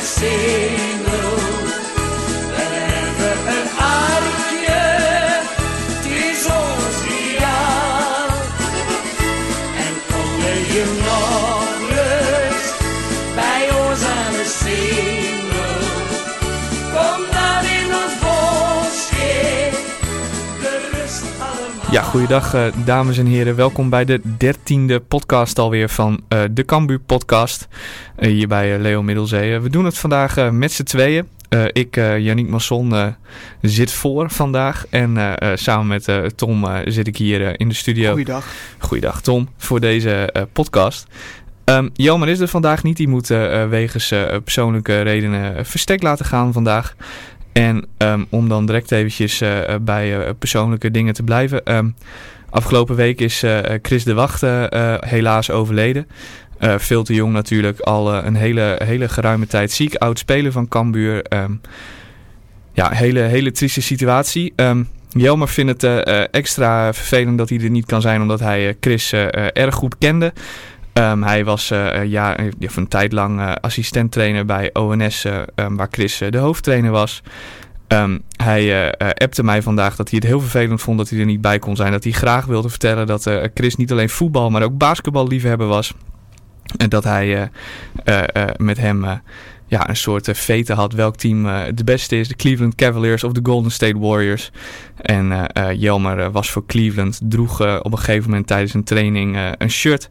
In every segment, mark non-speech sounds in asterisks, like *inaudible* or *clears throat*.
de Ja, goeiedag eh, dames en heren. Welkom bij de dertiende podcast alweer van eh, de Cambuur podcast. eh, hier bij Leo Middelzee. We doen het vandaag met z'n tweeën. Ik, Yannick Masson, zit voor vandaag. En samen met Tom zit ik hier in de studio. Goeiedag. Goeiedag Tom, voor deze podcast. Ehm Jelmer is er vandaag niet. Die moet wegens persoonlijke redenen verstek laten gaan vandaag. En ehm, om dan direct eventjes eh, bij eh, persoonlijke dingen te blijven. ehm, afgelopen week is eh, Chris de Wacht eh, helaas overleden. Veel te jong natuurlijk, al een hele, hele geruime tijd ziek. Oud speler van Cambuur. Ehm, ja, hele, hele trieste situatie. Jelmer vindt het extra vervelend dat hij er niet kan zijn, omdat hij Chris erg goed kende. Ehm, hij was eh, eh, ja, een tijd lang eh, assistenttrainer bij ONS, eh, ehm, waar Chris de hoofdtrainer was. Ehm, hij appte mij vandaag dat hij het heel vervelend vond dat hij er niet bij kon zijn. Dat hij graag wilde vertellen dat Chris niet alleen voetbal, maar ook basketballiefhebber was. En dat hij met hem ja, een soort uh, had welk team uh, de beste is. De Cleveland Cavaliers of de Golden State Warriors. En Jelmer was voor Cleveland. Droeg op een gegeven moment tijdens een training een shirt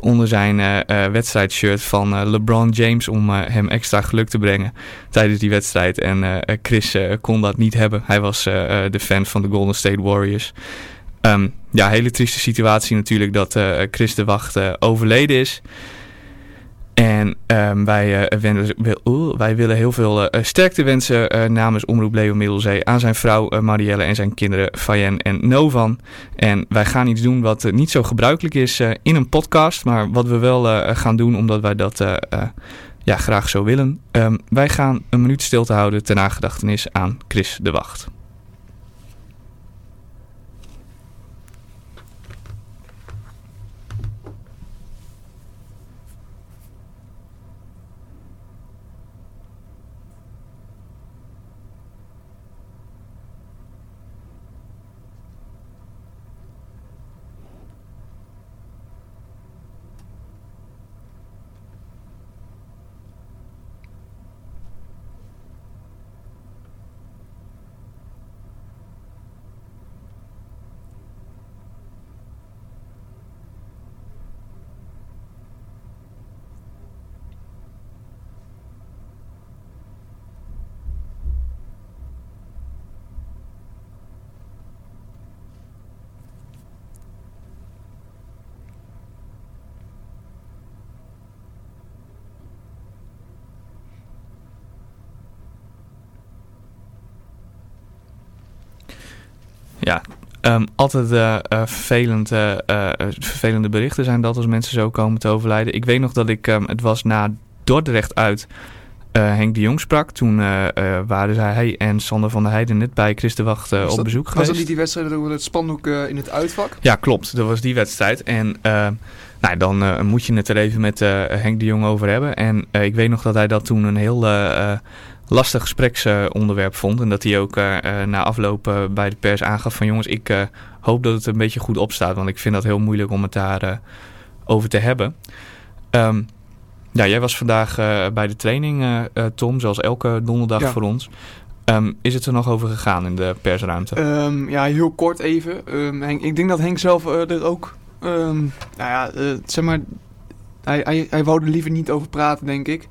onder zijn wedstrijdshirt van LeBron James. Om hem extra geluk te brengen tijdens die wedstrijd. En Chris kon dat niet hebben. Hij was de fan van de Golden State Warriors. Um, ja, hele trieste situatie natuurlijk dat Chris de Wacht overleden is. En um, wij, uh, wij willen heel veel uh, sterkte wensen namens Omroep Leo Middelzee aan zijn vrouw Marielle en zijn kinderen Fayen en Novan. En wij gaan iets doen wat niet zo gebruikelijk is in een podcast, maar wat we wel gaan doen omdat wij dat ja, graag zo willen. Um, wij gaan een minuut stilte houden ten nagedachtenis aan Chris de Wacht. Ja, um, altijd uh, uh, vervelend, uh, vervelende berichten zijn dat als mensen zo komen te overlijden. Ik weet nog dat ik, um, het was na Dordrecht uit, Henk de Jong sprak. Toen waren hij en Sander van der Heijden net bij Chris de Wacht op bezoek was geweest. Was dat niet die wedstrijd over het spandoek in het uitvak? Ja, klopt. Dat was die wedstrijd. En nou, dan moet je het er even met Henk de Jong over hebben. En ik weet nog dat hij dat toen een heel lastig gespreksonderwerp vond. En dat hij ook uh, uh, na afloop uh, bij de pers aangaf van jongens, ik hoop dat het een beetje goed opstaat. Want ik vind dat heel moeilijk om het daar over te hebben. Um, ja, jij was vandaag uh, bij de training, uh, Tom, zoals elke donderdag ja. voor ons. Um, is het er nog over gegaan in de persruimte? Um, ja, heel kort even. Henk, ik denk dat Henk zelf er ook, nou ja, zeg maar, hij, hij, hij wou er liever niet over praten, denk ik.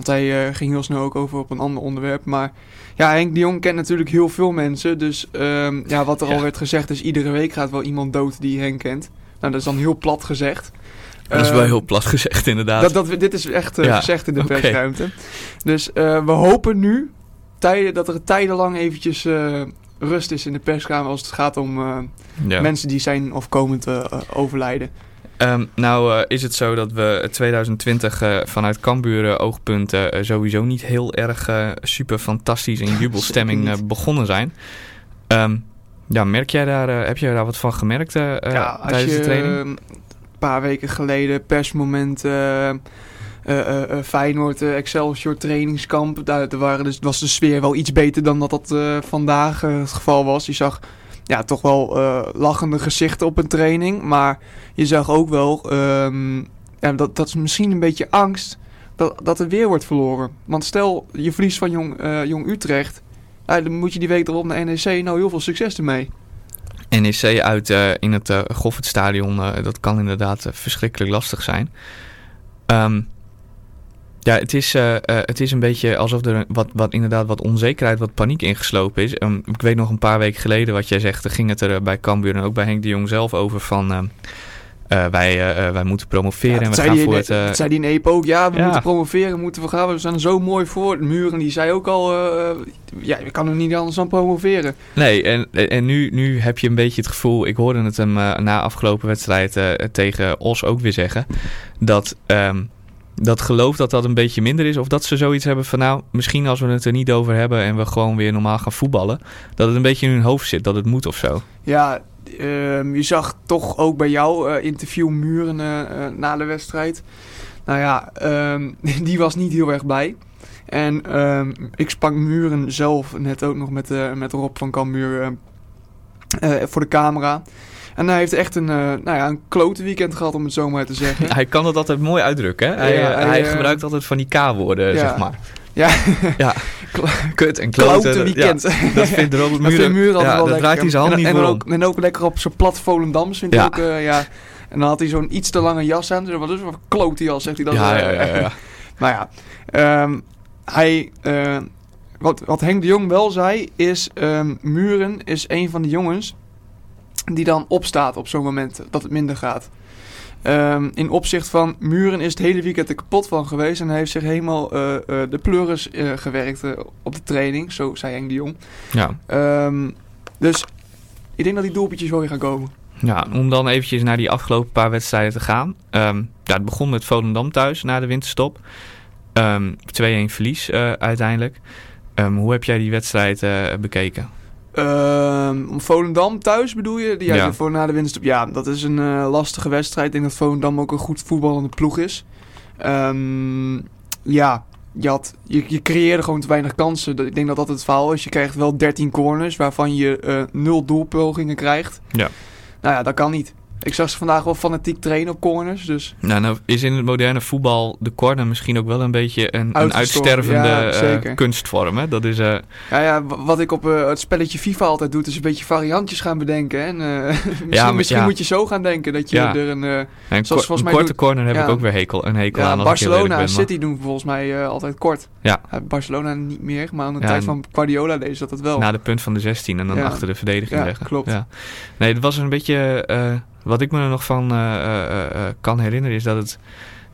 Want hij uh, ging heel snel ook over op een ander onderwerp. Maar ja, Henk de Jong kent natuurlijk heel veel mensen. Dus um, ja, wat er ja. al werd gezegd is... iedere week gaat wel iemand dood die Henk kent. Nou, dat is dan heel plat gezegd. Dat is wel uh, heel plat gezegd, inderdaad. Dat, dat, dit is echt ja. gezegd in de okay. persruimte. Dus we hopen nu tijden, dat er tijdenlang eventjes rust is in de perskamer... als het gaat om ja. mensen die zijn of komen te overlijden. Um, nou uh, is het zo dat we 2020 uh, vanuit Cambuur oogpunt uh, sowieso niet heel erg super fantastisch in *laughs* jubelstemming begonnen zijn. Um, ja, merk jij daar, heb jij daar wat van gemerkt ja, tijdens je, de training? Een paar weken geleden persmoment eh, eh, eh, Feyenoord, eh, Excelsior trainingskamp. Daar, daar waren dus, was de sfeer wel iets beter dan dat dat eh, vandaag eh, het geval was. Je zag ja, toch wel eh, lachende gezichten op een training. Maar je zag ook wel, ja, dat, dat is misschien een beetje angst dat, dat er weer wordt verloren. Want stel, je verliest van Jong, eh, Jong Utrecht. Ja, dan moet je die week erop naar NEC. Nou, heel veel succes ermee. NEC uit eh, in het uh, Goffertstadion, dat kan inderdaad verschrikkelijk lastig zijn. Ehm, ja, het is, eh, eh, het is een beetje alsof er wat, wat, inderdaad wat onzekerheid, wat paniek ingeslopen is. Ehm, ik weet nog een paar weken geleden wat jij zegt, er ging het er eh, bij Cambuur en ook bij Henk de Jong zelf over van... ehm, eh, wij, wij moeten promoveren Ja, en we gaan voor het... dat zei die in Epo ook. Ja, we Ja. moeten promoveren, moeten we gaan. We staan zo mooi voor. Muren, die zei ook al, ja, je kan er niet anders dan promoveren. Nee, en, en nu, nu heb je een beetje het gevoel, ik hoorde het hem na afgelopen wedstrijd tegen Os ook weer zeggen, dat ehm, dat geloof dat dat een beetje minder is. Of dat ze zoiets hebben van nou, misschien als we het er niet over hebben en we gewoon weer normaal gaan voetballen, dat het een beetje in hun hoofd zit, dat het moet of zo. Ja, ehm, je zag toch ook bij jou eh, interview Muren eh, eh, na de wedstrijd. Nou ja, ehm, *laughs* die was niet heel erg blij. En ehm, ik sprak Muren zelf net ook nog met, met Rob van Cambuur eh, voor de camera. En hij heeft echt een, eh, nou ja, een klote weekend gehad, om het zo maar te zeggen. *laughs* Hij kan dat altijd mooi uitdrukken. Hè? Hij, Ja, eh, hij, hij eh, gebruikt altijd van die K-woorden, zeg maar. Ja. ja. *laughs* Kut en Klote klote. weekend. Ja, dat vindt *laughs* Robert Dat Muren. vindt Muren altijd ja, wel dat lekker. draait hij zijn hand en, niet en, ook, en ook lekker op zijn plat Volendams Ja. ik ook, ja. En dan had hij zo'n iets te lange jas aan. Dus wat is een klote jas, zegt hij dan. Ja, ja, ja, ja. nou ja, ehm, hij, wat, wat Henk de Jong wel zei, is ehm, Muren is een van de jongens die dan opstaat op zo'n moment dat het minder gaat. Ehm, in opzicht van Muren is het hele weekend er kapot van geweest en hij heeft zich helemaal eh, eh, de pleuris eh, gewerkt op de training, zo zei Henk de Jong. ja. Ehm, dus ik denk dat die doelpuntjes wel weer gaan komen. Ja, om dan eventjes naar die afgelopen paar wedstrijden te gaan. Ehm, ja, het begon met Volendam thuis na de winterstop. Ehm 2-1 verlies uiteindelijk. Hoe heb jij die wedstrijd bekeken? Ehm, Volendam thuis bedoel je? Ja, Ja. Voor na de winst. Ja, dat is een eh, lastige wedstrijd. Ik denk dat Volendam ook een goed voetballende ploeg is. Ehm, ja, je, had, je, je creëerde gewoon te weinig kansen. Ik denk dat dat het verhaal is. Je krijgt wel 13 corners waarvan je eh nul doelpogingen krijgt. Ja. Nou ja, dat kan niet. Ik zag ze vandaag wel fanatiek trainen op corners. Dus Nou, nou is in het moderne voetbal de corner misschien ook wel een beetje een, een uitstervende ja, eh, kunstvorm. Hè? Dat is, eh, ja, ja, wa- wat ik op eh, het spelletje FIFA altijd doe, is een beetje variantjes gaan bedenken. En, *laughs* misschien misschien moet je zo gaan denken dat je er een... een, Zoals volgens een mij korte doet- corner heb ik ook weer hekel, een hekel aan. als Barcelona en City doen volgens mij altijd kort. Ja. Barcelona niet meer, maar aan de tijd van Guardiola deed ze dat het wel. Na de punt van de 16 en dan achter de verdediging Ja, leggen. klopt. Ja. Nee, het was een beetje... wat ik me er nog van eh, eh, eh, kan herinneren is dat het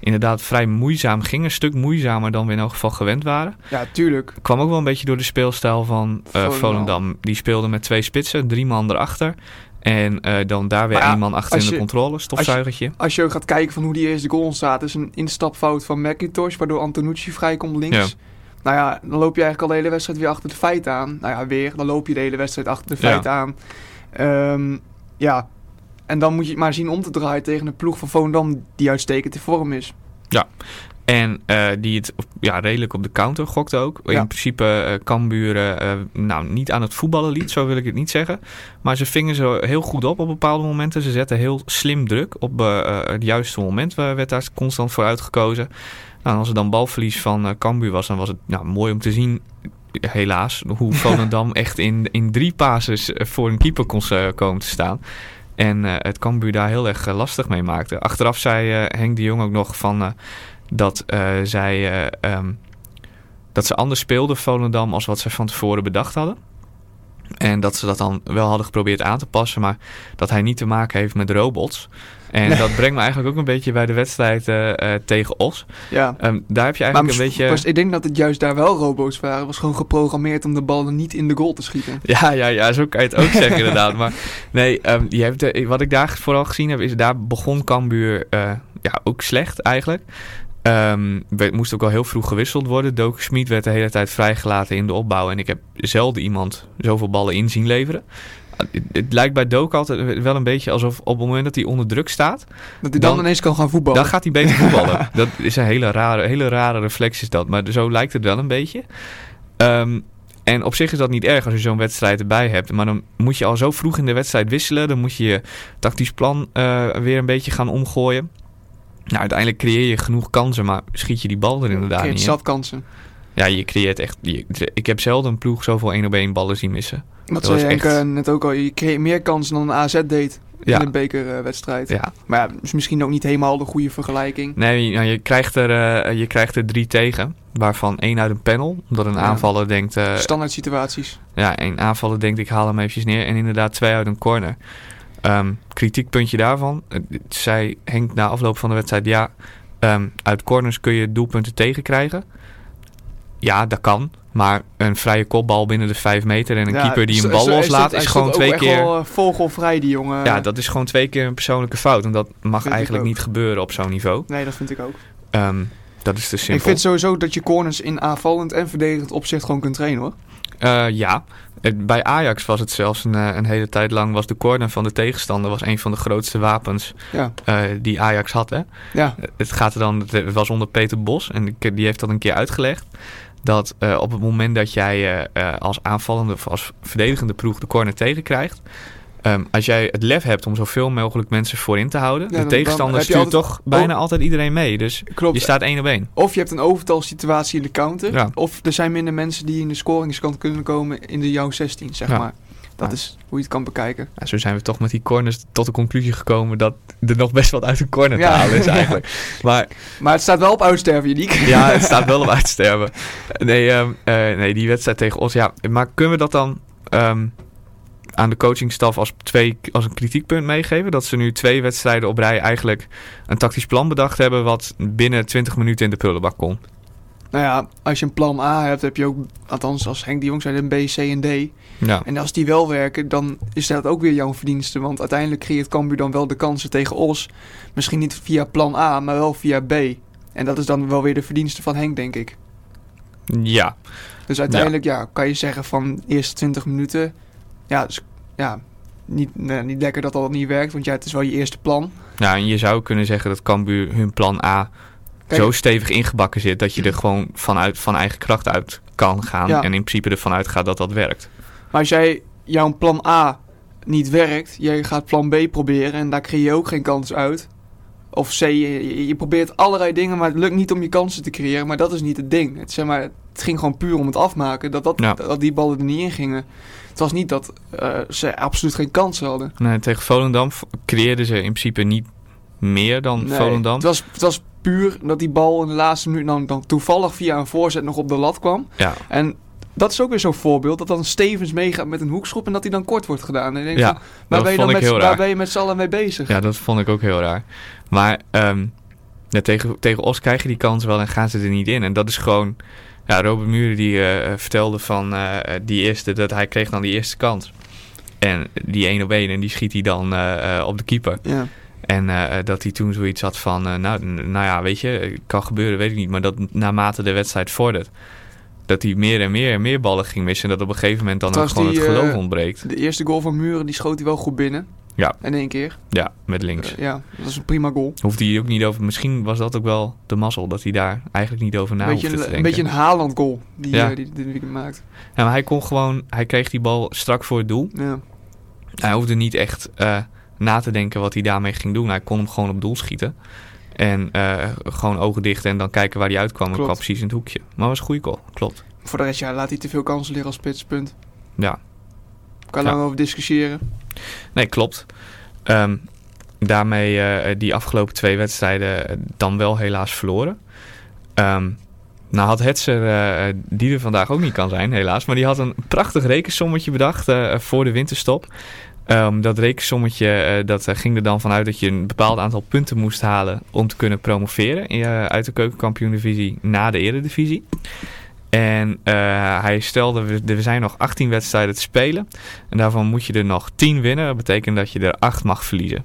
inderdaad vrij moeizaam ging. Een stuk moeizamer dan we in elk geval gewend waren. Ja, tuurlijk. kwam ook wel een beetje door de speelstijl van Volendam. Die speelde met twee spitsen, drie man erachter. En dan daar weer ja, één man achter in de controle, stofzuigertje. Als je gaat kijken van hoe die eerste goal ontstaat, is een instapfout van McIntosh, waardoor Antonucci vrijkomt links. Ja. Nou ja, dan loop je eigenlijk al de hele wedstrijd weer achter de feiten aan. Nou ja, weer. Dan loop je de hele wedstrijd achter de Ja. feiten aan. Ehm, ja. En dan moet je het maar zien om te draaien tegen een ploeg van Volendam die uitstekend in vorm is. En eh, die het ja, redelijk op de counter gokte ook. Ja. In principe uh, Cambuur nou, niet aan het voetballen liet, zo wil ik het niet zeggen. Maar ze vingen ze heel goed op op bepaalde momenten. Ze zetten heel slim druk op het juiste moment. werd daar constant voor uitgekozen. Nou, en als er dan balverlies van Cambuur was, dan was het nou, mooi om te zien helaas, hoe *laughs* Volendam echt in, in drie pases voor een keeper kon komen te staan. En uh, het Cambuur daar heel erg uh, lastig mee maakte. Achteraf zei uh, Henk de Jong ook nog van dat zij um, dat ze anders speelden Volendam als wat ze van tevoren bedacht hadden. En dat ze dat dan wel hadden geprobeerd aan te passen, maar dat hij niet te maken heeft met robots. En nee. dat brengt me eigenlijk ook een beetje bij de wedstrijd uh, uh, tegen Os. Ja. Um, daar heb je eigenlijk maar een beetje... Was, ik denk dat het juist daar wel robots waren. Het was gewoon geprogrammeerd om de ballen niet in de goal te schieten. Ja, ja, ja zo kan je het ook zeggen *laughs* inderdaad. Maar nee, um, je hebt de, wat ik daar vooral gezien heb, is daar begon Cambuur uh, ja, ook slecht eigenlijk. Um, het moest ook al heel vroeg gewisseld worden. Doku Smit werd de hele tijd vrijgelaten in de opbouw. En ik heb zelden iemand zoveel ballen in zien leveren. Het, het lijkt bij Doak altijd wel een beetje alsof op het moment dat hij onder druk staat, Dat hij dan, Dan- ineens kan gaan voetballen. dan gaat hij beter voetballen. *laughs* dat is een hele rare, hele rare reflex is dat. Maar zo lijkt het wel een beetje. Ehm, en op zich is dat niet erg als je zo'n wedstrijd erbij hebt. Maar dan moet je al zo vroeg in de wedstrijd wisselen. Dan moet je je tactisch plan eh, weer een beetje gaan omgooien. Nou, uiteindelijk creëer je genoeg kansen, maar schiet je die bal er inderdaad niet in. zat kansen. Ja, je creëert echt... je- ik heb zelden een ploeg zoveel 1 op 1 ballen zien missen. Dat zei was Henk echt- eh, net ook al. Je creëert meer kansen dan een AZ deed Ja, in een bekerwedstrijd. ja. Maar ja, is misschien ook niet helemaal de goede vergelijking. Nee, nou, je, krijgt er, eh, je krijgt er drie tegen. Waarvan één uit een panel. Omdat een Ja. aanvaller denkt... eh, Standaard situaties. ja, één aanvaller denkt ik haal hem eventjes neer. En inderdaad twee uit een corner. Ehm, kritiekpuntje daarvan. eh, zei Henk na afloop van de wedstrijd... Ja, ehm, uit corners kun je doelpunten tegenkrijgen. Ja, dat kan. Maar een vrije kopbal binnen de 5 meter... en een Ja, keeper die een bal loslaat... is gewoon twee keer... wel, eh, vogelvrij, die jongen. Ja, dat is gewoon twee keer een persoonlijke fout. En dat mag eigenlijk niet gebeuren op zo'n niveau. Nee, dat vind ik ook. Ehm, dat is te simpel. Ik vind sowieso dat je corners in aanvallend en verdedigend opzicht gewoon kunt trainen hoor. Eh, ja, bij Ajax was het zelfs een, eh, een hele tijd lang... was de corner van de tegenstander was een van de grootste wapens Ja, eh, die Ajax had. Hè? ja. Het gaat er dan, het was onder Peter Bos en die heeft dat een keer uitgelegd. Dat op het moment dat jij als aanvallende of als verdedigende ploeg de corner tegenkrijgt. Ehm, als jij het lef hebt om zoveel mogelijk mensen voorin te houden. Ja, de tegenstander stuurt altijd- toch bijna altijd iedereen mee. Dus Klopt. je staat één op één. Of je hebt een overtalsituatie in de counter. Ja. Of er zijn minder mensen die in de scoringskant kunnen komen in de jouw 16, zeg Ja. maar. Dat is hoe je het kan bekijken. Zo zijn we toch met die corners tot de conclusie gekomen dat er nog best wat uit een corner te halen is *laughs* eigenlijk. Maar Maar het staat wel op uitsterven, Janiek. *laughs* ja, het staat wel op *laughs* uitsterven. Nee, ehm, eh, nee, die wedstrijd tegen ons. Ja, maar kunnen we dat dan ehm, aan de coachingstaf als, twee, als een kritiekpunt meegeven? Dat ze nu twee wedstrijden op rij eigenlijk een tactisch plan bedacht hebben... wat binnen 20 minuten in de prullenbak kon. Nou ja, als je een plan A hebt, heb je ook, althans als Henk de Jong zei, een B, C en D. Ja, En als die wel werken, dan is dat ook weer jouw verdienste. Want uiteindelijk creëert Cambuur dan wel de kansen tegen Os. Misschien niet via plan A, maar wel via B. En dat is dan wel weer de verdienste van Henk, denk ik. ja. Dus uiteindelijk ja. kan je zeggen van de eerste 20 minuten... Ja, dus, ja niet, nee, niet lekker dat dat niet werkt, want ja, het is wel je eerste plan. ja en je zou kunnen zeggen dat Cambuur hun plan A... Kijk, zo stevig ingebakken zit dat je er gewoon vanuit, van eigen kracht uit kan gaan. Ja. En in principe ervan uitgaat dat dat werkt. Maar als jij jouw plan A niet werkt, jij gaat plan B proberen en daar creëer je ook geen kans uit. Of C, je, je- je probeert allerlei dingen, maar het lukt niet om je kansen te creëren. Maar dat is niet het ding. Het, zeg maar, het ging gewoon puur om het afmaken, dat, dat, Ja. dat die ballen er niet in gingen. Het was niet dat eh, ze absoluut geen kansen hadden. Nee, tegen Volendam creëerden ze in principe niet meer dan Nee, Volendam. Het was, het was puur dat die bal in de laatste minuut dan, dan toevallig via een voorzet nog op de lat kwam. Ja, En dat is ook weer zo'n voorbeeld, dat dan Stevens meegaat met een hoekschop en dat hij dan kort wordt gedaan. En ik denk ja van, waar, ben je dan met, waar ben je met z'n allen mee bezig? Ja, dat vond ik ook heel raar. Maar ehm, ja, tegen, tegen Os krijg je die kans wel en gaan ze er niet in. En dat is gewoon... Ja, Robert Muren die eh, vertelde van eh, die eerste... dat hij kreeg dan die eerste kans. En die 1 op 1 en die schiet hij dan eh, op de keeper. Ja. En dat hij toen zoiets had van... nou, nou ja, weet je, kan gebeuren, weet ik niet. Maar dat naarmate de wedstrijd vordert... dat hij meer en meer en meer ballen ging missen... en dat op een gegeven moment dan ook gewoon het geloof ontbreekt. De eerste goal van Muren, die schoot hij wel goed binnen. Ja. In één keer. Ja, met links. Ja, dat was een prima goal. Hoefde hij ook niet over. Misschien was dat ook wel de mazzel dat hij daar eigenlijk niet over na Een beetje, hoefde te een, een denken. beetje een Haaland goal die, Ja. eh, die dit weekend maakt. Ja, maar hij kon gewoon. Hij kreeg die bal strak voor het doel. Ja. Hij hoefde niet echt eh, na te denken wat hij daarmee ging doen. Hij kon hem gewoon op doel schieten. En eh, gewoon ogen dicht en dan kijken waar hij uitkwam. En kwam precies in het hoekje. Maar was een goede goal. Klopt. Voor de rest, ja, laat hij te veel kansen liggen als spitspunt. Ja. Kan Ja. lang over discussiëren. Nee, klopt. Ehm, daarmee eh, die afgelopen twee wedstrijden eh, dan wel helaas verloren. Ehm, nou had Hetzer, eh, die er vandaag ook niet kan zijn helaas, maar die had een prachtig rekensommetje bedacht voor de winterstop. Ehm, dat rekensommetje dat ging er dan vanuit dat je een bepaald aantal punten moest halen om te kunnen promoveren uit de keukenkampioen-divisie na de eredivisie. En eh, hij stelde, er zijn nog 18 wedstrijden te spelen. En daarvan moet je er nog 10 winnen. Dat betekent dat je er 8 mag verliezen.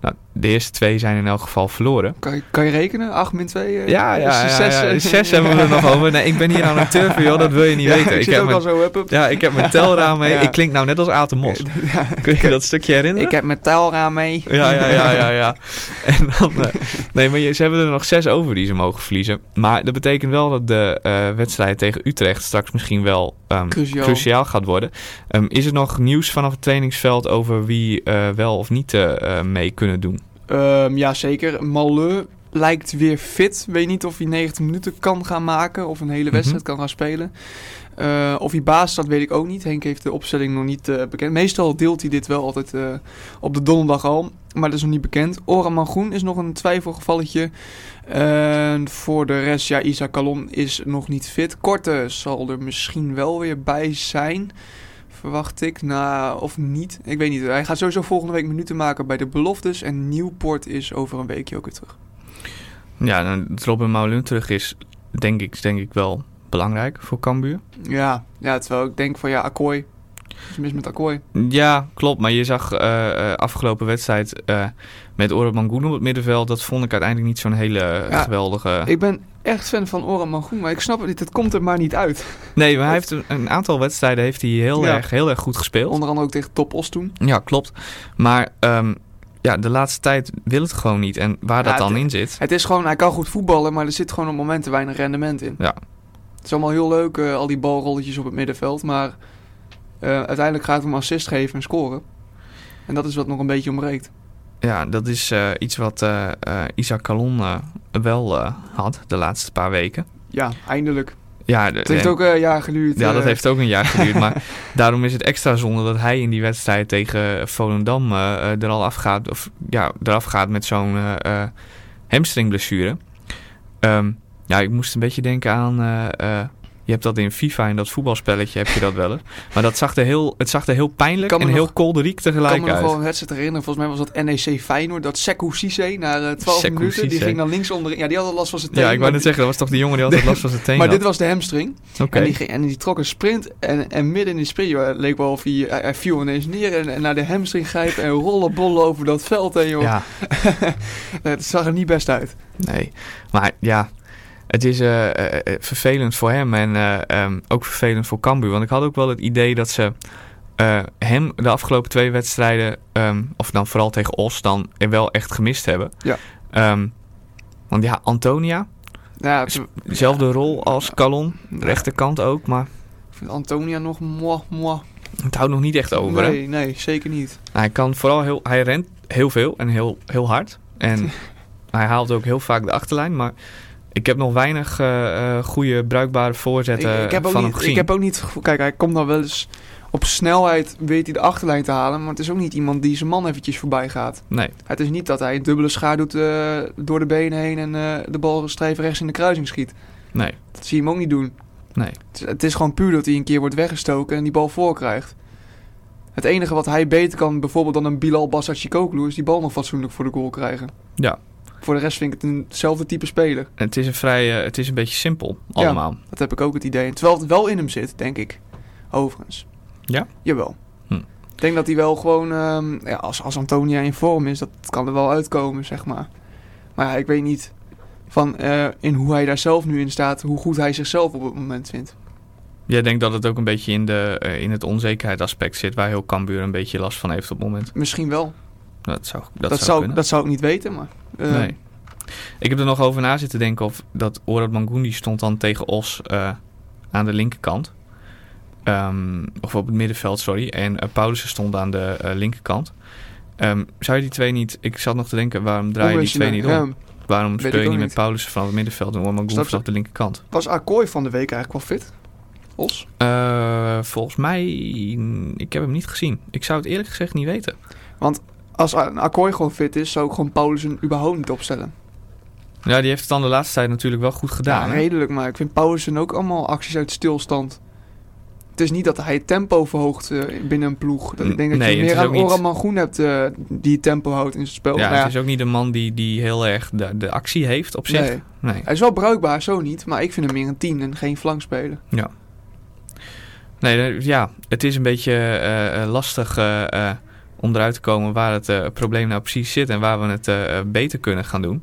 Nou, de eerste twee zijn in elk geval verloren. Kan je, kan je rekenen? 8 min 2? Ja, ja, ja, zes, ja, eh, zes hebben we er nog over. Nee, ik ben hier aan het turven, joh, dat wil je niet weten. Ik, heb ook mijn, al zo up, up. ja, ik heb mijn telraam mee. *laughs* Ik klink nou net als Aten Mos. *laughs* Kun je dat stukje herinneren? ik heb mijn telraam mee. Ja, ja, ja, ja, ja. *laughs* En dan, eh, nee, maar je- ze hebben er nog zes over die ze mogen verliezen. Maar dat betekent wel dat de eh, wedstrijd tegen Utrecht straks misschien wel ehm, Cruciaal. cruciaal gaat worden. Ehm, is er nog nieuws vanaf het trainingsveld over wie eh, wel of niet eh, eh, mee kunnen doen? Ehm, ja, zeker. Lijkt weer fit. Weet niet of hij 90 minuten kan gaan maken of een hele wedstrijd kan gaan spelen. Eh, of hij baas staat, weet ik ook niet. Henk heeft de opstelling nog niet eh, bekend. Meestal deelt hij dit wel altijd eh, op de donderdag al, maar dat is nog niet bekend. Ora Mangroen is nog een twijfelgevalletje. Voor de rest, ja, Isa Kalon is nog niet fit. Korte zal er misschien wel weer bij zijn. Verwacht ik. Nou, of niet. Ik weet niet. Hij gaat sowieso volgende week minuten maken bij de beloftes. En Nieuwpoort is over een weekje ook weer terug. Ja, dan dat Robin Moulin terug is, denk ik, denk ik wel belangrijk voor Cambuur. Ja, ja terwijl ik denk van ja, Akkooi. Is mis met Akkooi? Ja, klopt. Maar je zag eh, afgelopen wedstrijd eh, met Orad Mangoen op het middenveld. Dat vond ik uiteindelijk niet zo'n hele Ja, geweldige... Ik ben echt fan van Oran Mangoen, maar ik snap het niet. Het komt er maar niet uit. Nee, maar hij heeft een, een aantal wedstrijden heeft hij heel, Ja. erg, heel erg goed gespeeld. Onder andere ook tegen Top Os toen. Ja, klopt. Maar ehm, ja, de laatste tijd wil het gewoon niet. En waar dat dan het- in zit... Het is gewoon, hij kan goed voetballen, maar er zit gewoon op momenten weinig rendement in. Ja. Het is allemaal heel leuk, eh, al die balrolletjes op het middenveld. Maar eh, uiteindelijk gaat het om assist geven en scoren. En dat is wat nog een beetje ontbreekt. Ja, dat is eh, iets wat eh, Isaac Calon wel had de laatste paar weken. Ja, eindelijk. Ja, de- Het heeft en- ook een jaar geduurd. ja, dat heeft ook een jaar geduurd. maar *laughs* daarom is het extra zonde dat hij in die wedstrijd tegen Volendam er al afgaat. Of ja, eraf gaat met zo'n hamstringblessure. Ehm, ja, ik moest een beetje denken aan. Eh, eh, je hebt dat in FIFA in dat voetbalspelletje heb je dat wel eens. Maar dat zag er heel, het zag er heel pijnlijk en heel kolderiek Ik kan tegelijk me nog uit. wel een wedstrijd herinneren. Volgens mij was dat NEC Feyenoord. Dat Sekou Cisse na eh, 12 Sekou minuten. Die ging dan links onderin. Ja, die had al last van zijn teen. Ja, ik wou net zeggen, dat was toch die jongen die altijd last van zijn teen Maar had? dit was de hamstring. En, die ging, en die trok een sprint. En, en midden in die sprint joh, leek wel of hij, hij, viel ineens neer. En, en naar de hamstring grijpen. En rollen bollen over dat veld. En, joh. Ja, *laughs* het zag er niet best uit. nee. Maar ja, het is eh, eh, eh, vervelend voor hem en eh, ehm, ook vervelend voor Cambuur. Want ik had ook wel het idee dat ze hem de afgelopen twee wedstrijden, ehm, of dan vooral tegen Os, dan wel echt gemist hebben. Ja. Ehm, want ja, Antonia, Ja, dezelfde rol als Calon, rechterkant ook, maar Ik vind Antonia nog moi, moi. het houdt nog niet echt over. hè? Nee, nee, zeker niet. Hij kan vooral heel, hij rent heel veel en heel, heel hard. En *laughs* hij haalt ook heel vaak de achterlijn. Maar ik heb nog weinig eh, goede, bruikbare voorzetten ik, ik, heb ook van hem niet, gezien. ik heb ook niet... Kijk, hij komt dan wel eens... Op snelheid weet hij de achterlijn te halen. Maar het is ook niet iemand die zijn man eventjes voorbij gaat. Nee, Het is niet dat hij een dubbele schaar doet eh, door de benen heen... en de bal strijf rechts in de kruising schiet. nee, Dat zie je hem ook niet doen. nee. Het is, het is gewoon puur dat hij een keer wordt weggestoken en die bal voorkrijgt. Het enige wat hij beter kan, bijvoorbeeld dan een Bilal Bassachikoglu, is die bal nog fatsoenlijk voor de goal krijgen. Ja, Voor de rest vind ik het eenzelfde type speler. het is een vrij, eh, het is een beetje simpel allemaal. Dat heb ik ook het idee. Terwijl het wel in hem zit, denk ik. Overigens. Ja? Jawel. Hm. Ik denk dat hij wel gewoon, ehm, ja, als, als Antonia in vorm is, dat kan er wel uitkomen, zeg maar. Maar ja, ik weet niet van eh, in hoe hij daar zelf nu in staat, hoe goed hij zichzelf op het moment vindt. Jij denkt dat het ook een beetje in, de, eh, in het onzekerheidsaspect zit... waar heel Cambuur een beetje last van heeft op het moment. Misschien wel. Dat zou, dat Dat, zou, dat zou ik niet weten, maar... eh, Nee. Ik heb er nog over na zitten denken of dat Orad Mangoen die stond dan tegen Os eh, aan de linkerkant. Ehm, of op het middenveld, sorry. En uh, Paulussen stond aan de linkerkant. Ehm, zou je die twee niet... Ik zat nog te denken, waarom draai je die twee niet om? Ja, waarom speel je niet met. Paulussen vanaf het middenveld en Orad je? vanaf de linkerkant? was Akkooi van de week eigenlijk wel fit? Os? Volgens mij... Ik heb hem niet gezien. Ik zou het eerlijk gezegd niet weten. Als een Akkooi gewoon fit is, zou ik gewoon Paulussen überhaupt niet opstellen. Ja, die heeft het dan de laatste tijd natuurlijk wel goed gedaan. ja, redelijk, maar ik vind Paulussen ook allemaal acties uit stilstand. Het is niet dat hij het tempo verhoogt eh, binnen een ploeg. Dat ik denk dat Nee, je meer aan niet- Oran Mangoen hebt eh, die tempo houdt in zijn spel. Ja, het is ook niet een man die, die heel erg de, de actie heeft op zich. nee. nee. Hij is wel bruikbaar, zo niet. Maar ik vind hem meer een 10 en geen flankspeler. Nee, eh, ja, het is een beetje lastig om eruit te komen waar het eh, probleem nou precies zit en waar we het eh, beter kunnen gaan doen.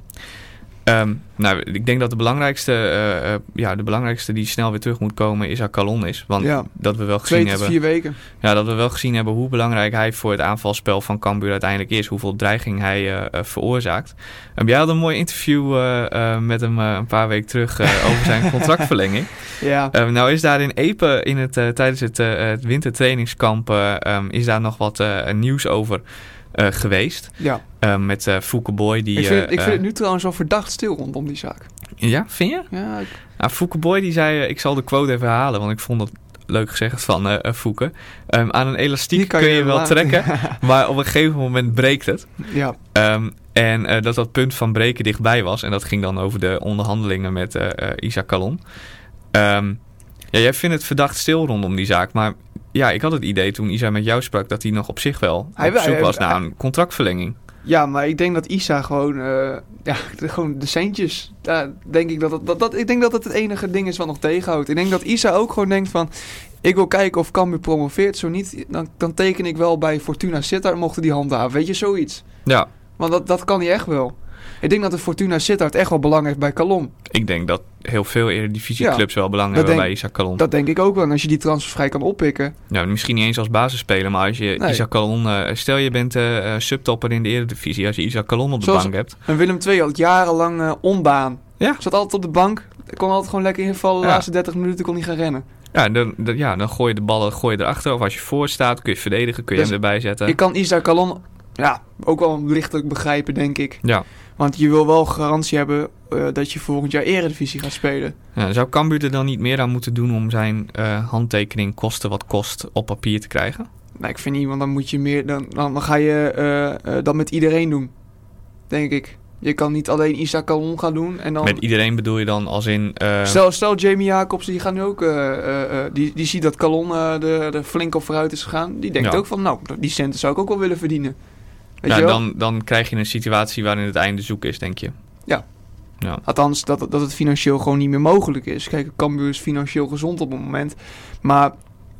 Ehm, nou, ik denk dat de belangrijkste, eh, eh, ja, de belangrijkste die snel weer terug moet komen is Calon is. Want Ja. dat we wel Twee gezien hebben. vier weken. Ja, dat we wel gezien hebben hoe belangrijk hij voor het aanvalspel van Cambuur uiteindelijk is. Hoeveel dreiging hij eh, veroorzaakt. Um, jij had een mooi interview met hem een paar weken terug *laughs* over zijn contractverlenging. Ja. Um, nou is daar in Epe in het, tijdens het, het wintertrainingskamp is daar nog wat nieuws over eh, geweest. ja. Um, met uh, Fouke Boy. Die, ik vind, ik vind het nu trouwens wel verdacht stil rondom die zaak. Ja, vind je? Ja, ik... Nou, Fouke Boy die zei, ik zal de quote even halen, want ik vond het leuk gezegd van uh, Fouke. Um, aan een elastiek kan kun je, je wel laten. trekken, *laughs* maar op een gegeven moment breekt het. ja. Um, en uh, dat dat punt van breken dichtbij was. En dat ging dan over de onderhandelingen met uh, Isaac Calon. Um, ja, jij vindt het verdacht stil rondom die zaak, maar ja, ik had het idee toen Isa met jou sprak dat hij nog op zich wel Hij- op zoek hij- was hij- naar een contractverlenging. Ja, maar ik denk dat Isa gewoon, uh, ja, *laughs* de, gewoon de centjes. Daar denk ik dat, dat, dat ik denk dat het het enige ding is wat nog tegenhoudt. Ik denk dat Isa ook gewoon denkt van, ik wil kijken of Cambuur promoveert. Zo niet, dan, dan teken ik wel bij Fortuna Sittard, mochten die handhaven. Weet je, zoiets. Ja, Want dat, dat kan hij echt wel. Ik denk dat de Fortuna Sittard echt wel belang heeft bij Calon. ik denk dat heel veel eredivisieclubs wel belang hebben denk- bij Isaac Calon. Dat denk ik ook wel. En als je die transfervrij kan oppikken. Nou, misschien niet eens als basisspeler, maar als je Nee. Isaac Calon... eh, stel je bent eh, eh, subtopper in de eredivisie, als je Isaac Calon op de Zoals- bank hebt. En Willem II had jarenlang onbaan. Ja. Zat altijd op de bank. Kon altijd gewoon lekker invallen. De Ja. laatste 30 minuten kon hij gaan rennen. Ja, dan, dan- ja, dan gooi je de ballen gooi je erachter. Of als je voor staat, kun je verdedigen, kun je Dus hem erbij zetten. Ik kan Isaac Calon ja, ook wel lichtelijk begrijpen, denk ik. Ja. Want je wil wel garantie hebben eh, dat je volgend jaar Eredivisie gaat spelen. Ja, zou Cambuur er dan niet meer aan moeten doen om zijn eh, handtekening kosten wat kost op papier te krijgen? Nou, ik vind niet, want dan moet je meer. Dan, dan, dan ga je eh, dat met iedereen doen. Denk ik. Je kan niet alleen Isaac Calon gaan doen. En dan. Met iedereen bedoel je dan als in... Stel, stel Jamie Jacobs, die gaat nu ook. die, die ziet dat Calon eh er, er flink op vooruit is gegaan. Die denkt Ja. ook van, nou, die centen zou ik ook wel willen verdienen. Ja, je wel? dan, dan krijg je een situatie waarin het einde zoek is, denk je. Ja. Ja, Althans, dat, dat het financieel gewoon niet meer mogelijk is. Kijk, Cambuur is financieel gezond op het moment. Maar